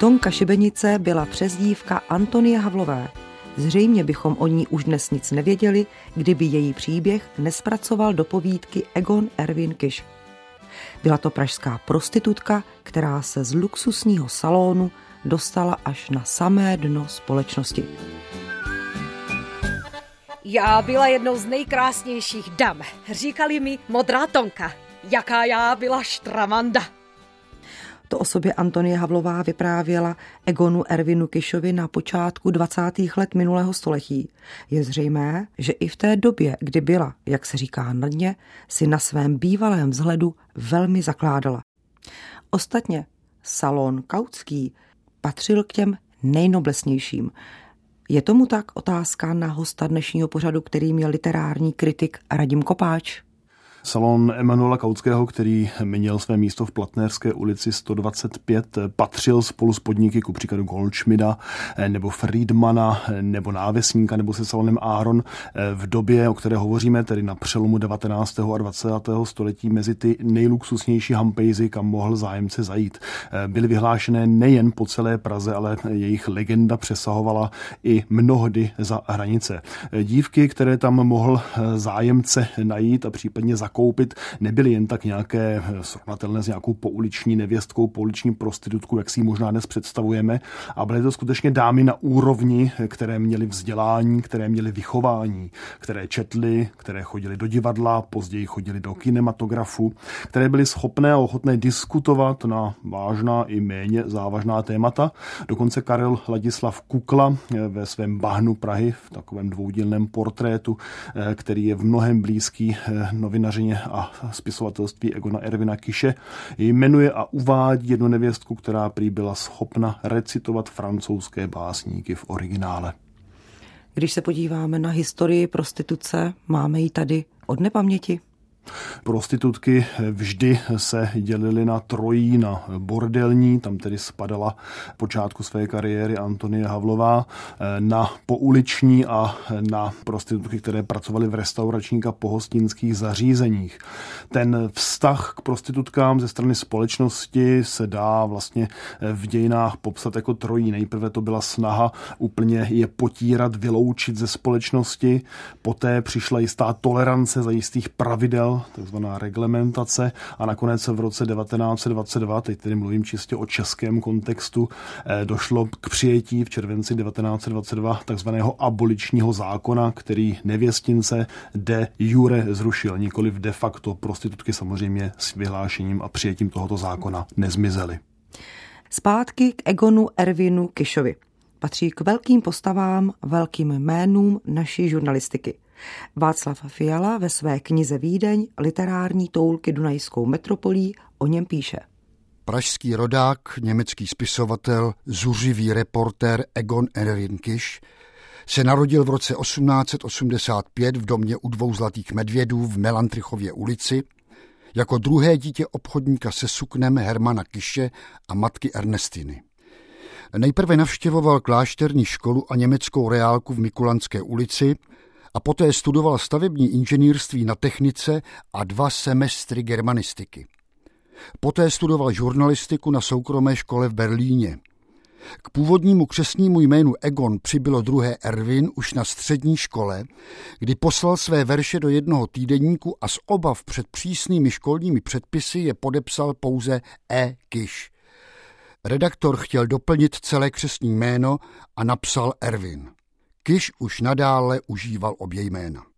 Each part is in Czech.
Tonka Šibenice byla přezdívka Antonie Havlové. Zřejmě bychom o ní už dnes nic nevěděli, kdyby její příběh nespracoval do povídky Egon Erwin Kiš. Byla to pražská prostitutka, která se z luxusního salonu dostala až na samé dno společnosti. Já byla jednou z nejkrásnějších dam. Říkali mi modrá tonka. Jaká já byla štramanda. To o sobě Antonie Havlová vyprávěla Egonu Ervinu Kišovi na počátku 20. let minulého století. Je zřejmé, že i v té době, kdy byla, jak se říká na dně, si na svém bývalém vzhledu velmi zakládala. Ostatně salon Kautský patřil k těm nejnoblesnějším. Je tomu tak otázka na hosta dnešního pořadu, kterým je literární kritik Radim Kopáč. Salon Emanuela Kautského, který měl své místo v Platnerské ulici 125, patřil spolu s podniky, ku příkladu Goldschmida nebo Friedmana nebo Návesníka nebo se salonem Aaron v době, o které hovoříme, tedy na přelomu 19. a 20. století mezi ty nejluxusnější hampejzy, kam mohl zájemce zajít. Byly vyhlášené nejen po celé Praze, ale jejich legenda přesahovala i mnohdy za hranice. Dívky, které tam mohl zájemce najít a případně za zakoupit, nebyly jen tak nějaké eh, srovnatelné s nějakou pouliční nevěstkou, pouliční prostitutkou, jak si ji možná dnes představujeme, a byly to skutečně dámy na úrovni, které měly vzdělání, které měly vychování, které četly, které chodili do divadla, později chodili do kinematografu, které byly schopné a ochotné diskutovat na vážná i méně závažná témata. Dokonce Karel Ladislav Kukla eh, ve svém bahnu Prahy v takovém dvoudílném portrétu, eh, který je v mnohem blízký novinaři novinařině a spisovatelství Egona Ervina Kiše jmenuje a uvádí jednu nevěstku, která prý byla schopna recitovat francouzské básníky v originále. Když se podíváme na historii prostituce, máme ji tady od nepaměti. Prostitutky vždy se dělily na trojí, na bordelní, tam tedy spadala počátku své kariéry Antonie Havlová, na pouliční a na prostitutky, které pracovaly v restauračních a pohostinských zařízeních. Ten vztah k prostitutkám ze strany společnosti se dá vlastně v dějinách popsat jako trojí. Nejprve to byla snaha úplně je potírat, vyloučit ze společnosti, poté přišla jistá tolerance za jistých pravidel, takzvaná reglementace a nakonec v roce 1922, teď tedy mluvím čistě o českém kontextu, eh, došlo k přijetí v červenci 1922 takzvaného aboličního zákona, který nevěstince de jure zrušil, nikoli de facto prostitutky samozřejmě s vyhlášením a přijetím tohoto zákona nezmizely. Zpátky k Egonu Ervinu Kišovi. Patří k velkým postavám, velkým jménům naší žurnalistiky – Václav Fiala ve své knize Vídeň literární toulky Dunajskou metropolí o něm píše. Pražský rodák, německý spisovatel, zuřivý reportér Egon Erwinkisch se narodil v roce 1885 v domě u dvou zlatých medvědů v Melantrichově ulici jako druhé dítě obchodníka se suknem Hermana Kiše a matky Ernestiny. Nejprve navštěvoval klášterní školu a německou reálku v Mikulanské ulici, a poté studoval stavební inženýrství na technice a dva semestry germanistiky. Poté studoval žurnalistiku na soukromé škole v Berlíně. K původnímu křesnímu jménu Egon přibylo druhé Erwin už na střední škole, kdy poslal své verše do jednoho týdeníku a z obav před přísnými školními předpisy je podepsal pouze E. Kiš. Redaktor chtěl doplnit celé křesní jméno a napsal Erwin. Kiš už nadále užíval obě jména.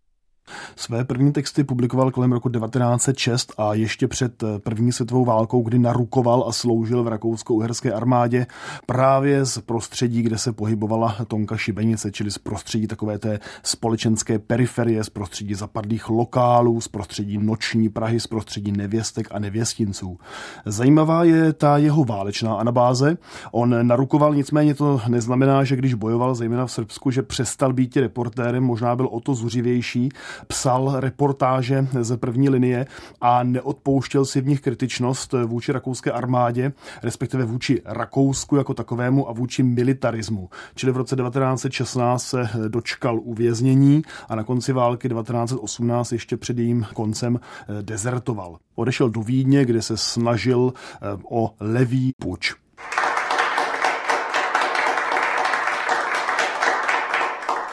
Své první texty publikoval kolem roku 1906 a ještě před eh, první světovou válkou, kdy narukoval a sloužil v rakousko-uherské armádě právě z prostředí, kde se pohybovala Tonka Šibenice, čili z prostředí takové té společenské periferie, z prostředí zapadlých lokálů, z prostředí noční Prahy, z prostředí nevěstek a nevěstinců. Zajímavá je ta jeho válečná anabáze. On narukoval, nicméně to neznamená, že když bojoval zejména v Srbsku, že přestal být reportérem, možná byl o to zuřivější, psal reportáže ze první linie a neodpouštěl si v nich kritičnost vůči rakouské armádě, respektive vůči Rakousku jako takovému a vůči militarismu. Čili v roce 1916 se dočkal uvěznění a na konci války 1918 ještě před jejím koncem eh, dezertoval. Odešel do Vídně, kde se snažil eh, o levý puč.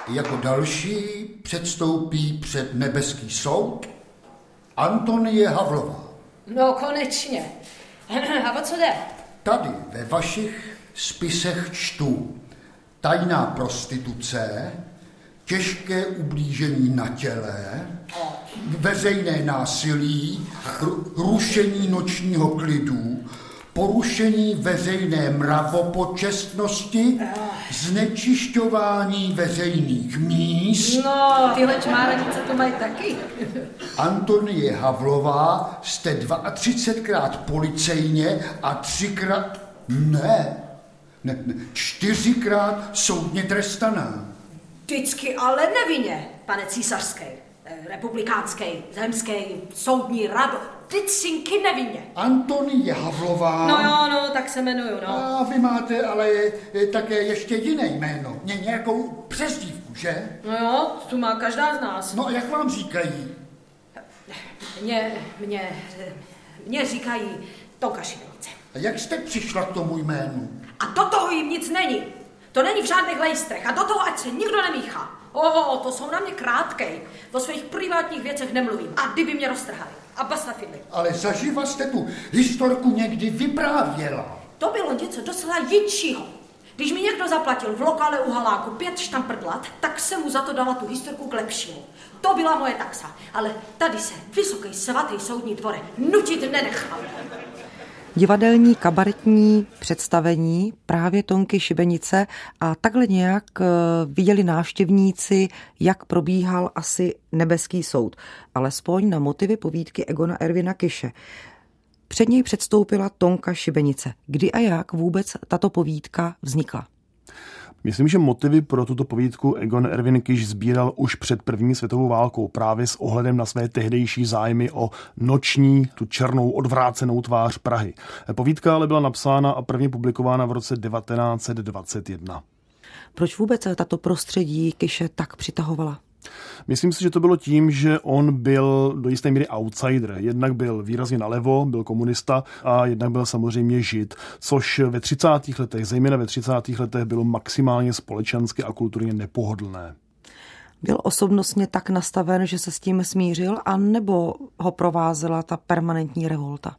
Jako další předstoupí před nebeský soud Antonie Havlová. No konečně. A o co jde? Tady ve vašich spisech čtu tajná prostituce, těžké ublížení na těle, veřejné násilí, rušení nočního klidu, porušení veřejné mravopočestnosti, znečišťování veřejných míst. No, tyhle čmáranice to mají taky. Antonie Havlová jste 32krát policejně a třikrát... Ne, ne, ne, čtyřikrát soudně trestaná. Vždycky ale nevinně, pane císařský, republikánský, zemský, soudní rado. Vždycky nevinně. Antonie Havlová. No jo, no, tak se jmenuju, no. A vy máte ale eh, také ještě jiné jméno, Ně, nějakou přezdívku, že? No jo, tu má každá z nás. No a jak vám říkají? Mě, mě, mě říkají Tonka Šibenice. A jak jste přišla k tomu jménu? A do toho jim nic není. To není v žádných lejstrech. A do toho ať se nikdo nemíchá. Oho, to jsou na mě krátkej. O svých privátních věcech nemluvím. A kdyby mě roztrhali. A basafidli. Ale zaživa jste tu historku někdy vyprávěla. To bylo něco docela jinčího. Když mi někdo zaplatil v lokále u Haláku pět štamprdlat, tak jsem mu za to dala tu historku k lepšímu. To byla moje taxa. Ale tady se vysoký svatý soudní dvore nutit nenechal. Divadelní kabaretní představení právě Tonky Šibenice a takhle nějak eh, viděli návštěvníci, jak probíhal asi nebeský soud, alespoň na motivy povídky Egona Ervina Kiše. Před něj předstoupila Tonka Šibenice. Kdy a jak vůbec tato povídka vznikla? Myslím, že motivy pro tuto povídku Egon Erwin Kiš sbíral už před první světovou válkou právě s ohledem na své tehdejší zájmy o noční, tu černou odvrácenou tvář Prahy. Povídka ale byla napsána a prvně publikována v roce 1921. Proč vůbec tato prostředí Kiše tak přitahovala? Myslím si, že to bylo tím, že on byl do jisté míry outsider. Jednak byl výrazně nalevo, byl komunista a jednak byl samozřejmě žid, což ve 30. letech, zejména ve 30. letech, bylo maximálně společensky a kulturně nepohodlné. Byl osobnostně tak nastaven, že se s tím smířil, a nebo ho provázela ta permanentní revolta?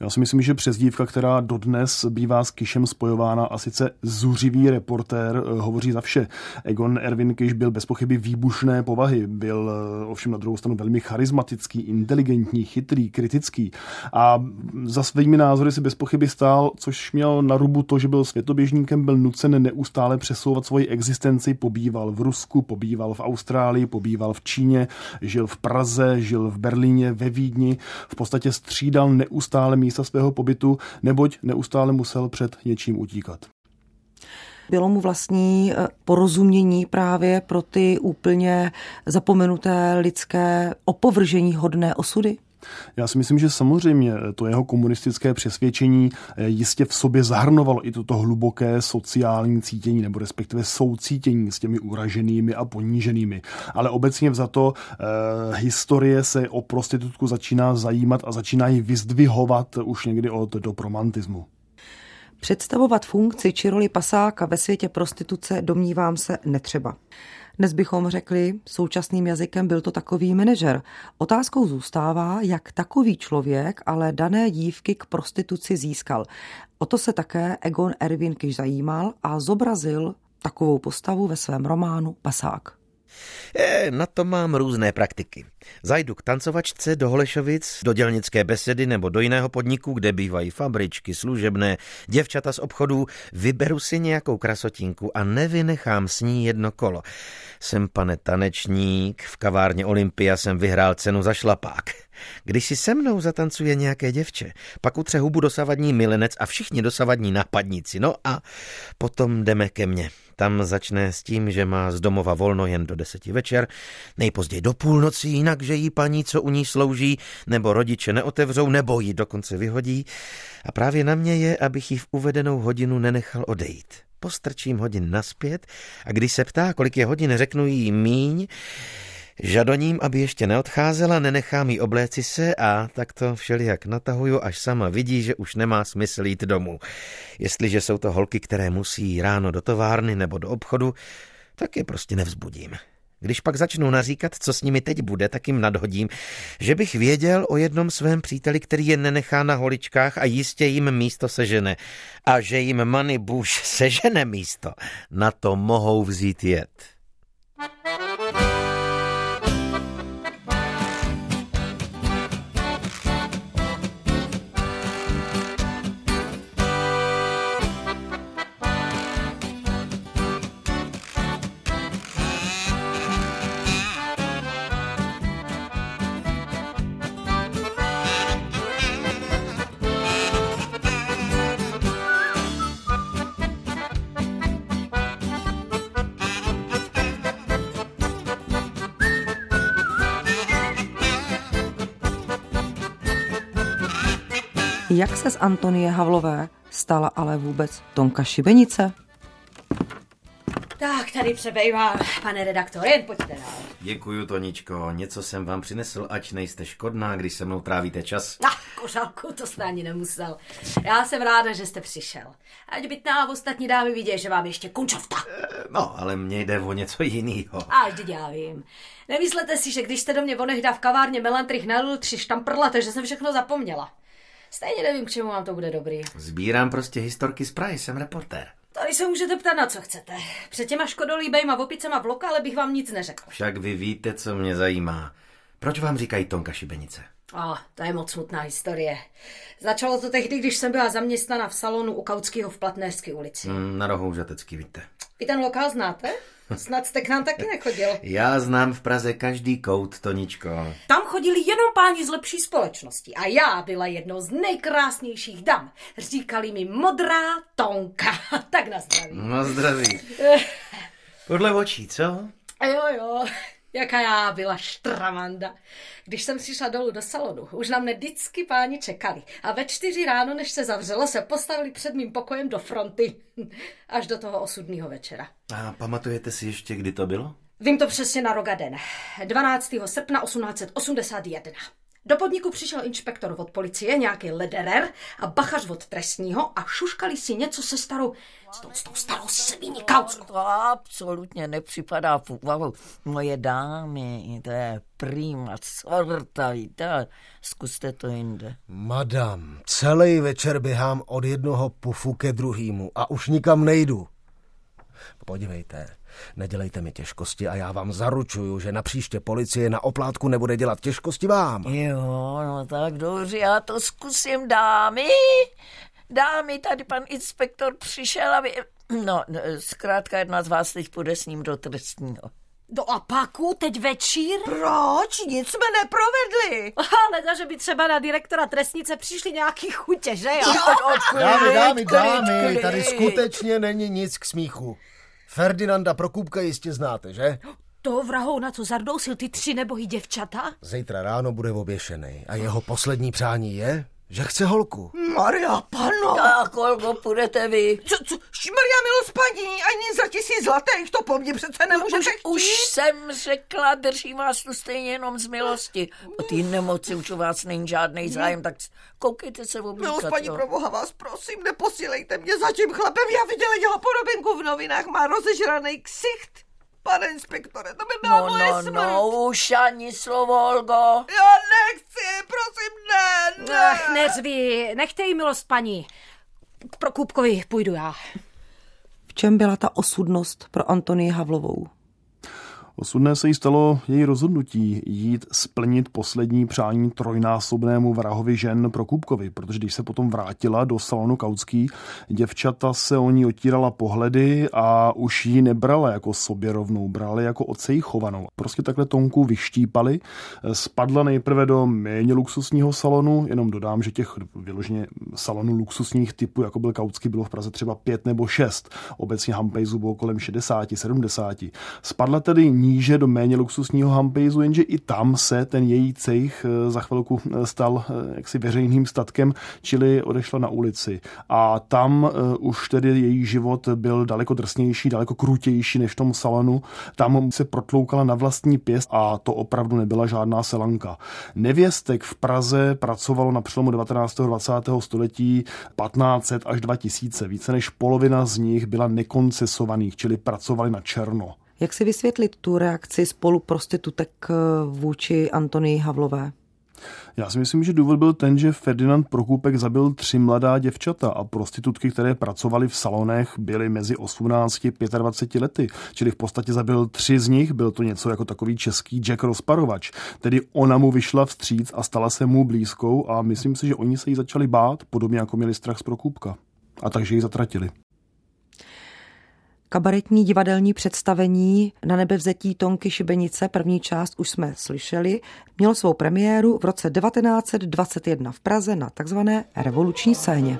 Já si myslím, že přezdívka, která dodnes bývá s Kišem spojována a sice zuřivý reportér, eh, hovoří za vše. Egon Erwin Kiš byl bez pochyby výbušné povahy, byl eh, ovšem na druhou stranu velmi charismatický, inteligentní, chytrý, kritický. A za svými názory si bez pochyby stál, což měl na rubu to, že byl světoběžníkem, byl nucen neustále přesouvat svoji existenci, pobýval v Rusku, pobýval v Austrálii, pobýval v Číně, žil v Praze, žil v Berlíně, ve Vídni, v podstatě střídal neustále místa svého pobytu, neboť neustále musel před něčím utíkat. Bylo mu vlastní eh, porozumění právě pro ty úplně zapomenuté lidské opovržení hodné osudy? Já si myslím, že samozřejmě to jeho komunistické přesvědčení eh, jistě v sobě zahrnovalo i toto hluboké sociální cítění, nebo respektive soucítění s těmi uraženými a poníženými. Ale obecně vzato eh, historie se o prostitutku začíná zajímat a začíná ji vyzdvihovat už někdy od do romantismu. Představovat funkci či roli pasáka ve světě prostituce domnívám se netřeba. Dnes bychom řekli, současným jazykem byl to takový manažer. Otázkou zůstává, jak takový člověk ale dané dívky k prostituci získal. O to se také Egon Erwin Kiš zajímal a zobrazil takovou postavu ve svém románu Pasák. E, na to mám různé praktiky. Zajdu k tancovačce do Holešovic, do dělnické besedy nebo do jiného podniku, kde bývají fabričky, služebné, děvčata z obchodů, vyberu si nějakou krasotinku a nevynechám s ní jedno kolo. Jsem pane tanečník, v kavárně Olympia jsem vyhrál cenu za šlapák. Když si se mnou zatancuje nějaké děvče, pak utře hubu dosavadní milenec a všichni dosavadní nápadníci. No a potom jdeme ke mně. Tam začne s tím, že má z domova volno jen do deseti večer, nejpozději do půlnoci, jinak, že jí paní, co u ní slouží, nebo rodiče neotevřou, nebo ji dokonce vyhodí. A právě na mě je, abych ji v uvedenou hodinu nenechal odejít. Postrčím hodin naspět a když se ptá, kolik je hodin, řeknu jí míň, Žadoním, aby ještě neodcházela, nenechám jí obléci se a tak to všelijak natahuju, až sama vidí, že už nemá smysl jít domů. Jestliže jsou to holky, které musí ráno do továrny nebo do obchodu, tak je prostě nevzbudím. Když pak začnu naříkat, co s nimi teď bude, tak jim nadhodím, že bych věděl o jednom svém příteli, který je nenechá na holičkách a jistě jim místo sežene. A že jim Money Bush sežene místo, na to mohou vzít jet. Jak se z Antonie Havlové stala ale vůbec Tonka Šibenice? Tak, tady přebejvám, pane redaktor, jen pojďte dál. Děkuju, Toničko. Něco jsem vám přinesl, ať nejste škodná, když se mnou trávíte čas. Na kořálku, to jste ani nemusel. Já jsem ráda, že jste přišel. Ať bytná ostatní dámy vidějí, že vám ještě kunčovta. No, ale mně jde o něco jiného. A vždyť já vím. Nemyslete si, že když jste do mě onehda v kavárně Melantrich nalil tři štamprla, takže jsem všechno zapomněla. Stejně nevím, k čemu vám to bude dobrý. Sbírám prostě historky z Prahy, jsem reportér. Tady se můžete ptát na co chcete. Před těma škodolíbejma opicema v lokále bych vám nic neřekl. Však vy víte, co mě zajímá. Proč vám říkají Tonka Šibenice? A oh, to je moc smutná historie. Začalo to tehdy, když jsem byla zaměstnána v salonu u Kautského v Platnéřské ulici. Mm, na rohu Žatecký, víte. Vy ten lokál znáte? Snad jste k nám taky nechodil. Já znám v Praze každý kout, Toničko. Tam chodili jenom páni z lepší společnosti a já byla jednou z nejkrásnějších dam. Říkali mi modrá tonka. tak na zdraví. Na zdraví. Podle očí, co? Jo, jo. Jaká já byla štramanda. Když jsem přišla dolů do salonu, už na mne vždycky páni čekali. A ve čtyři ráno, než se zavřelo, se postavili před mým pokojem do fronty. Až do toho osudného večera. A pamatujete si ještě, kdy to bylo? Vím to přesně na rogaden. 12. srpna 1881. Do podniku přišel inspektor od policie, nějaký lederer a bachař od trestního a šuškali si něco se starou, s tou, s tou starou sviní kauckou. To absolutně nepřipadá v úvahu. Moje dámy, to je prima sorta, víte, zkuste to jinde. Madam, celý večer běhám od jednoho pufu ke druhému a už nikam nejdu. Podívejte, nedělejte mi těžkosti a já vám zaručuju, že na příště policie na oplátku nebude dělat těžkosti vám. Jo, no tak dobře, já to zkusím, dámy. Dámy, tady pan inspektor přišel a vy... No, zkrátka jedna z vás teď půjde s ním do trestního. Do apaku teď večír? Proč? Nic jsme neprovedli. Ale že by třeba na direktora trestnice přišli nějaký chutě, že jo? Dámy, dámy, dámy, tady skutečně není nic k smíchu. Ferdinanda Prokupka jistě znáte, že? Toho vrahou, na co zardousil ty tři nebohý děvčata? Zítra ráno bude oběšený a jeho poslední přání je, že chce holku. Maria, pano! Tak, kolko půjdete vy? Co, co, Milost paní, ani za tisíc zlatých, to po mně přece nemůžete už, chtít. už jsem řekla, držím vás tu stejně jenom z milosti. O té nemoci už u vás není žádný zájem, tak koukejte se oblíkat. Milost paní, jo. pro boha vás prosím, neposílejte mě za tím chlapem, já viděla jeho podobinku v novinách, má rozežraný ksicht. Pane inspektore, to by byla No, moje no, smrt. no, už ani slovo, Olgo. Já nechci, prosím, ne, ne. Ach, neřvi, nechte jí milost paní. K Prokupkovi půjdu já. Čem byla ta osudnost pro Antonii Havlovou? Osudné se jí stalo její rozhodnutí jít splnit poslední přání trojnásobnému vrahovi žen Prokupkovi, protože když se potom vrátila do salonu Kautský, děvčata se o ní otírala pohledy a už ji nebrala jako sobě rovnou, brali jako ocej chovanou. Prostě takhle Tonku vyštípali, spadla nejprve do méně luxusního salonu, jenom dodám, že těch vyloženě salonů luxusních typů, jako byl Kautský, bylo v Praze třeba pět nebo šest. Obecně Hampejzu bylo kolem 60, 70. Spadla tedy níže do méně luxusního Hampejzu, jenže i tam se ten její cejch eh, za chvilku eh, stal eh, jaksi veřejným statkem, čili odešla na ulici. A tam už tedy její život byl daleko drsnější, daleko krutější než v tom salonu. Tam se protloukala na vlastní pěst a to opravdu nebyla žádná selanka. Nevěstek v Praze pracovalo na přelomu 19. a 20. století 1500 až 2000. Více než polovina z nich byla nekoncesovaných, čili pracovali na černo. Jak si vysvětlit tu reakci spolu prostitutek eh, vůči Antonii Havlové? Já si myslím, že důvod byl ten, že Ferdinand Prokupek zabil tři mladá děvčata a prostitutky, které pracovaly v salonech, byly mezi 18 a 25 lety. Čili v podstatě zabil tři z nich, byl to něco jako takový český Jack rozparovač. Tedy ona mu vyšla vstříc a stala se mu blízkou a myslím si, že oni se jí začali bát, podobně jako měli strach z Prokupka. A takže ji zatratili. Kabaretní divadelní představení na nebevzetí Tonky Šibenice, první část už jsme slyšeli, mělo svou premiéru v roce 1921 v Praze na takzvané revoluční scéně.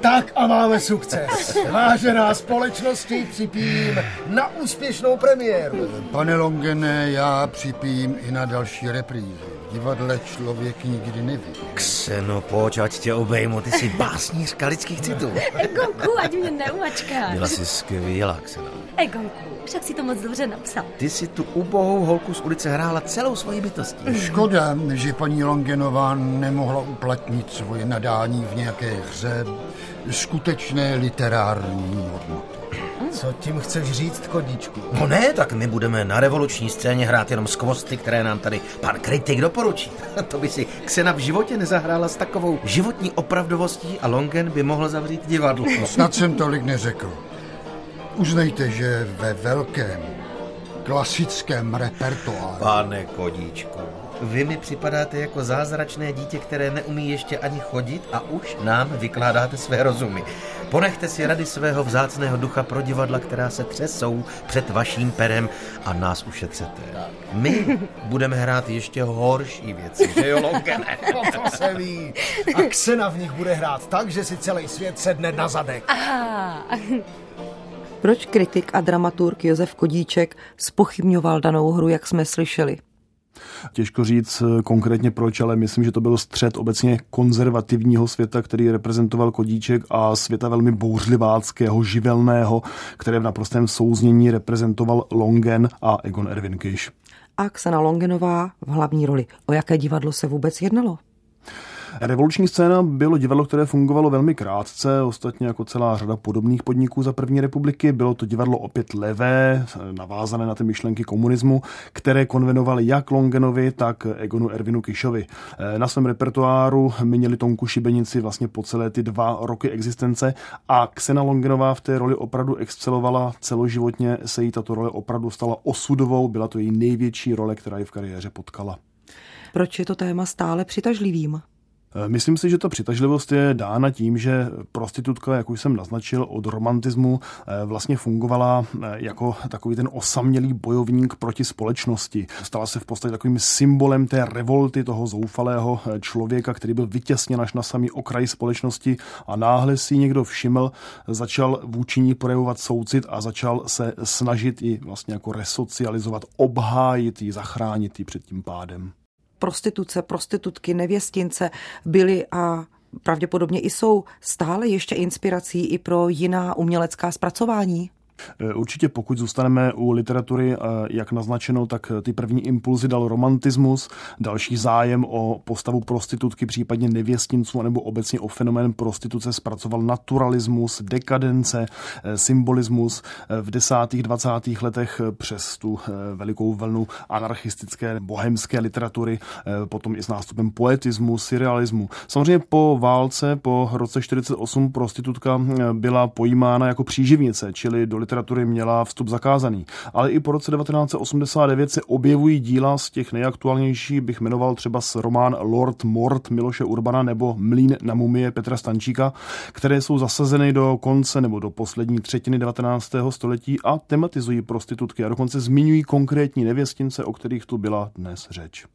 Tak a máme sukces. Vážená společnosti, připím na úspěšnou premiéru. Pane Longene, já připím i na další reprízy. Divadle člověk nikdy neví. Kseno, pojď, ať tě obejmu, ty jsi básnířka lidských citů. Egonku, ať mě neumačkáš. Byla jsi skvělá, Kseno. Egonku, však si to moc dobře napsal. Ty si tu ubohou holku z ulice hrála celou svoji bytostí. Škoda, že paní Longenová nemohla uplatnit svoje nadání v nějaké hře skutečné literární hodnoty. Co tím chceš říct, kodíčku? No ne, tak my budeme na revoluční scéně hrát jenom skvosty, které nám tady pan kritik doporučí. To by si Ksena v životě nezahrála s takovou životní opravdovostí a Longen by mohl zavřít divadlo. Snad jsem tolik neřekl. Uznejte, že ve velkém klasickém repertoáru. Pane Kodíčku, vy mi připadáte jako zázračné dítě, které neumí ještě ani chodit a už nám vykládáte své rozumy. Ponechte si rady svého vzácného ducha pro divadla, která se třesou před vaším perem a nás ušetřete. My budeme hrát ještě horší věci, že jo, Longene? No to se ví. A Ksena v nich bude hrát tak, že si celý svět sedne na zadek. Aha. Proč kritik a dramaturg Josef Kodíček spochybňoval danou hru, jak jsme slyšeli? Těžko říct eh, konkrétně proč, ale myslím, že to byl střed obecně konzervativního světa, který reprezentoval Kodíček a světa velmi bouřliváckého, živelného, které v naprostém souznění reprezentoval Longen a Egon Erwin Kiš. A Ksena Longenová v hlavní roli. O jaké divadlo se vůbec jednalo? Revoluční scéna bylo divadlo, které fungovalo velmi krátce, ostatně jako celá řada podobných podniků za první republiky. Bylo to divadlo opět levé, navázané na ty myšlenky komunismu, které konvenovaly jak Longenovi, tak Egonu Ervinu Kišovi. Na svém repertoáru měli Tonku Šibenici vlastně po celé ty dva roky existence a Ksena Longenová v té roli opravdu excelovala celoživotně, se jí tato role opravdu stala osudovou, byla to její největší role, která ji v kariéře potkala. Proč je to téma stále přitažlivým? Eh, myslím si, že ta přitažlivost je dána tím, že prostitutka, jak už jsem naznačil, od romantismu eh, vlastně fungovala eh, jako takový ten osamělý bojovník proti společnosti. Stala se v podstatě takovým symbolem té revolty toho zoufalého člověka, který byl vytěsněn až na samý okraj společnosti a náhle si někdo všiml, začal vůči ní projevovat soucit a začal se snažit ji vlastně jako resocializovat, obhájit ji, zachránit ji před tím pádem prostituce, prostitutky, nevěstince byly a pravděpodobně i jsou stále ještě inspirací i pro jiná umělecká zpracování? Eh, určitě pokud zůstaneme u literatury, eh, jak naznačeno, tak ty první impulzy dal romantismus, další zájem o postavu prostitutky, případně nevěstinců, nebo obecně o fenomén prostituce zpracoval naturalismus, dekadence, eh, symbolismus. V desátých, dvacátých letech přes tu velikou vlnu anarchistické bohemské literatury, potom i s nástupem poetismu, surrealismu. Samozřejmě po válce, po roce 48 prostitutka byla pojímána jako příživnice, čili do literatury měla vstup zakázaný. Ale i po roce 1989 se objevují díla z těch nejaktuálnějších, bych jmenoval třeba s román Lord Mort Miloše Urbana nebo Mlín na mumie Petra Stančíka, které jsou zasazeny do konce nebo do poslední třetiny 19. století a tematizují prostitutky a dokonce zmiňují konkrétní nevěstince, o kterých tu byla dnes řeč.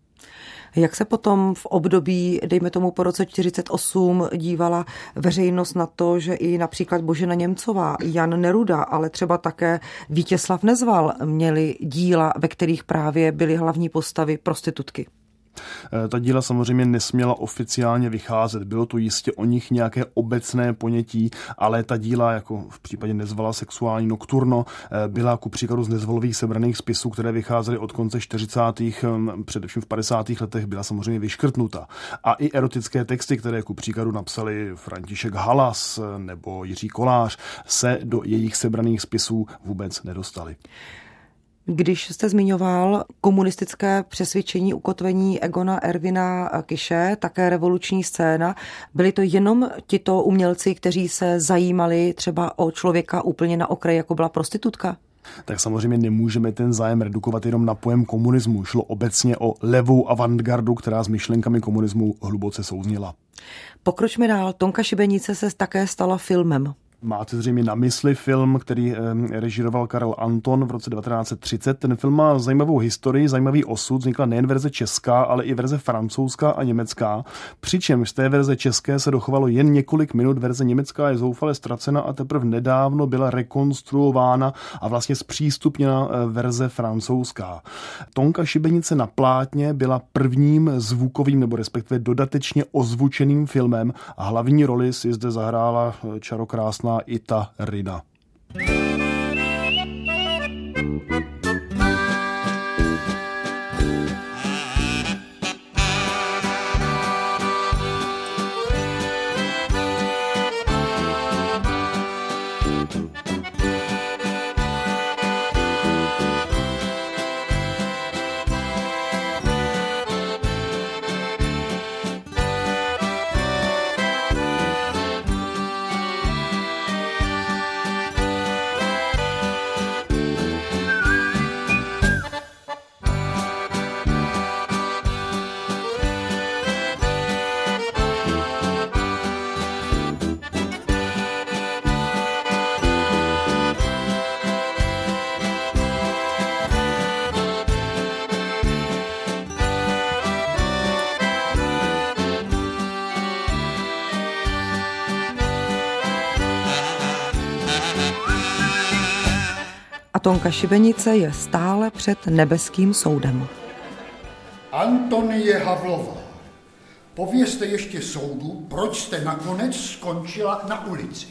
Jak se potom v období, dejme tomu po roce 48, dívala veřejnost na to, že i například Božena Němcová, Jan Neruda, ale třeba také Vítězslav Nezval měli díla, ve kterých právě byly hlavní postavy prostitutky? Eh, ta díla samozřejmě nesměla oficiálně vycházet. Bylo to jistě o nich nějaké obecné ponětí, ale ta díla, jako v případě nezvala sexuální nokturno, eh, byla ku příkladu z nezvolových sebraných spisů, které vycházely od konce 40. Hm, především v 50. letech, byla samozřejmě vyškrtnuta. A i erotické texty, které ku příkladu napsali František Halas eh, nebo Jiří Kolář, se do jejich sebraných spisů vůbec nedostaly. Když jste zmiňoval komunistické přesvědčení ukotvení Egona Ervina Kiše, také revoluční scéna, byli to jenom tito umělci, kteří se zajímali třeba o člověka úplně na okraji, jako byla prostitutka? tak samozřejmě nemůžeme ten zájem redukovat jenom na pojem komunismu. Šlo obecně o levou avantgardu, která s myšlenkami komunismu hluboce souznila. Pokročme dál. Tonka Šibenice se také stala filmem. Máte zřejmě na mysli film, který režíroval Karel Anton v roce 1930. Ten film má zajímavou historii, zajímavý osud. Vznikla nejen verze česká, ale i verze francouzská a německá. Přičemž z té verze české se dochovalo jen několik minut, verze německá je zoufale ztracena a teprve nedávno byla rekonstruována a vlastně zpřístupněna eh, verze francouzská. Tonka Šibenice na plátně byla prvním zvukovým nebo respektive dodatečně ozvučeným filmem a hlavní roli si zde zahrála krásná i ta rina. Tonka Šibenice je stále před nebeským soudem. Antonie Havlová, povězte ještě soudu, proč jste nakonec skončila na ulici.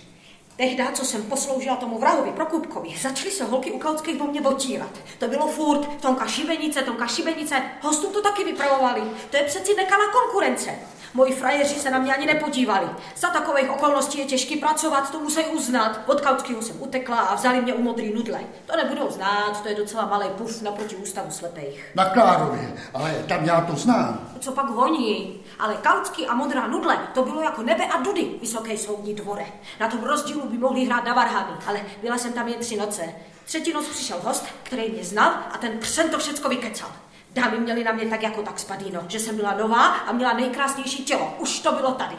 Tehdy, co jsem posloužila tomu vrahovi Prokupkovi, začaly se holky u Kautských o mě otírat. To bylo furt, Tonka Šibenice, Tonka Šibenice, hostům to taky vypravovali. To je přeci nekalá konkurence. Moji frajeři se na mě ani nepodívali. Za takových okolností je těžký pracovat, to musí uznat. Od Kautského jsem utekla a vzali mě u modrý nudle. To nebudou znát, to je docela malý puf naproti ústavu slepých. Na Klárově, ale tam já to znám. Co pak honí? Ale Kautský a modrá nudle, to bylo jako nebe a dudy, vysoké soudní dvore. Na tom rozdílu by mohli hrát na varhany, ale byla jsem tam jen tři noce. Třetí noc přišel host, který mě znal a ten křen to všecko vykecal. Dámy měly na mě tak jako tak spadíno, že jsem byla nová a měla nejkrásnější tělo. Už to bylo tady.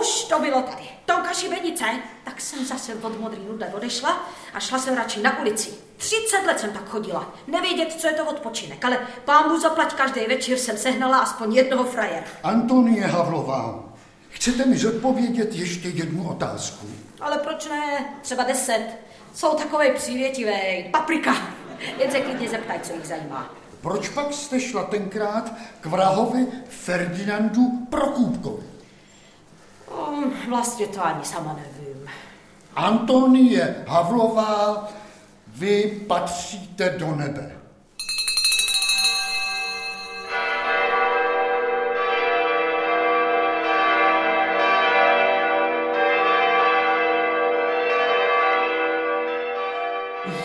Už to bylo tady. Tonka šibenice. Tak jsem zase od modrý nudle odešla a šla jsem radši na ulici. 30 let jsem tak chodila. Nevědět, co je to odpočinek, ale pámbu zaplať každý večer jsem sehnala aspoň jednoho frajera. Antonie Havlová, chcete mi zodpovědět ještě jednu otázku? Ale proč ne? Třeba deset. Jsou takové přívětivé. Paprika. Jen se klidně zeptaj, co jich zajímá. Proč pak jste šla tenkrát k vrahovi Ferdinandu Prokůpkovi? Um, vlastně to ani sama nevím. Antonie Havlová, vy patříte do nebe.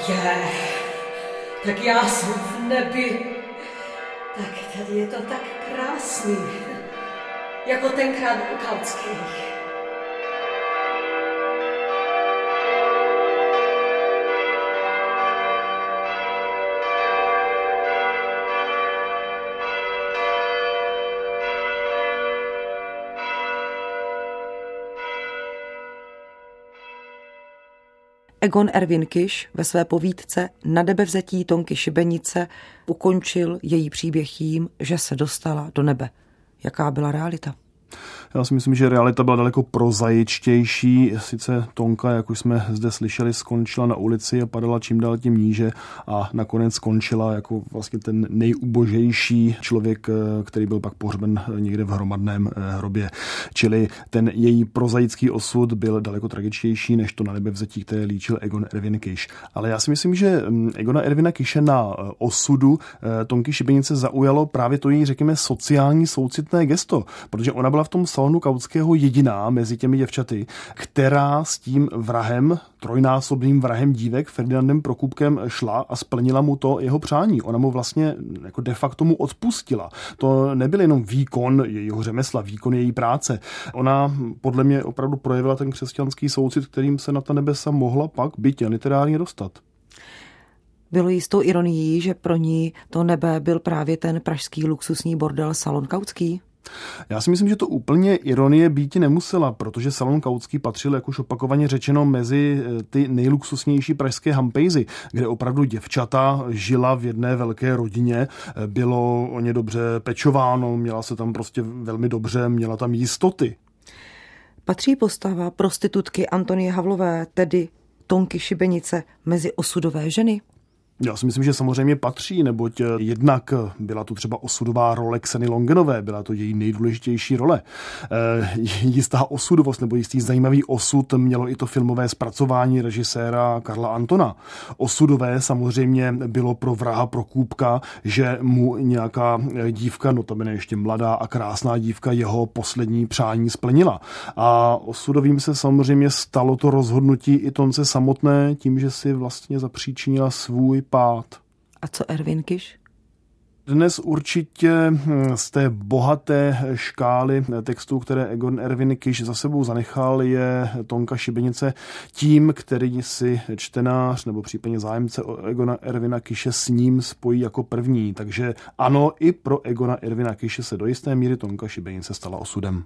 Je, tak já jsem v nebi. Tak tady je to tak krásný. Jako tenkrát u Kautských. Egon Erwin Kiš ve své povídce Na nebevzetí Tonky Šibenice ukončil její příběh tím, že se dostala do nebe. Jaká byla realita? Já si myslím, že realita byla daleko prozaičtější. Sice Tonka, jak už jsme zde slyšeli, skončila na ulici a padala čím dál tím níže a nakonec skončila jako vlastně ten nejubožejší člověk, eh, který byl pak pohřben někde v hromadném eh, hrobě. Čili ten její prozaický osud byl daleko tragičtější než to na nebevzetí, které líčil Egon Erwin Kiš. Ale já si myslím, že mm, Egona Ervina Kiše na eh, osudu Tonky Šibenice zaujalo právě to její, řekněme, sociální soucitné gesto, protože ona byla v tom salonu Kautského jediná mezi těmi děvčaty, která s tím vrahem, trojnásobným vrahem dívek Ferdinandem Prokupkem šla a splnila mu to jeho přání. Ona mu vlastně jako de facto mu odpustila. To nebyl jenom výkon jejího řemesla, výkon její práce. Ona podle mě opravdu projevila ten křesťanský soucit, kterým se na ta nebesa mohla pak byť literárně dostat. Bylo jistou ironií, že pro ní to nebe byl právě ten pražský luxusní bordel Salon Kautský? Já si myslím, že to úplně ironie být nemusela, protože salon Kautský patřil, jak už opakovaně řečeno, mezi eh, ty nejluxusnější pražské hampejzy, kde opravdu děvčata žila v jedné velké rodině, eh, bylo o ně dobře pečováno, měla se tam prostě velmi dobře, měla tam jistoty. Patří postava prostitutky Antonie Havlové, tedy Tonky Šibenice, mezi osudové ženy? Já si myslím, že samozřejmě patří, neboť eh, jednak byla tu třeba osudová role Kseny Longenové, byla to její nejdůležitější role. E, jistá osudovost nebo jistý zajímavý osud mělo i to filmové zpracování režiséra Karla Antona. Osudové samozřejmě bylo pro vraha Prokůpka, že mu nějaká eh, dívka, notabene ještě mladá a krásná dívka, jeho poslední přání splnila. A osudovým se samozřejmě stalo to rozhodnutí i Tonce samotné tím, že si vlastně zapříčinila svůj pád. A co Erwin Kiš? Dnes určitě hm, z té bohaté škály textů, které Egon Erwin Kiš za sebou zanechal, je Tonka Šibenice tím, který si čtenář nebo případně zájemce o Egona Ervina Kiše s ním spojí jako první. Takže ano, i pro Egona Ervina Kiše se do jisté míry Tonka Šibenice stala osudem.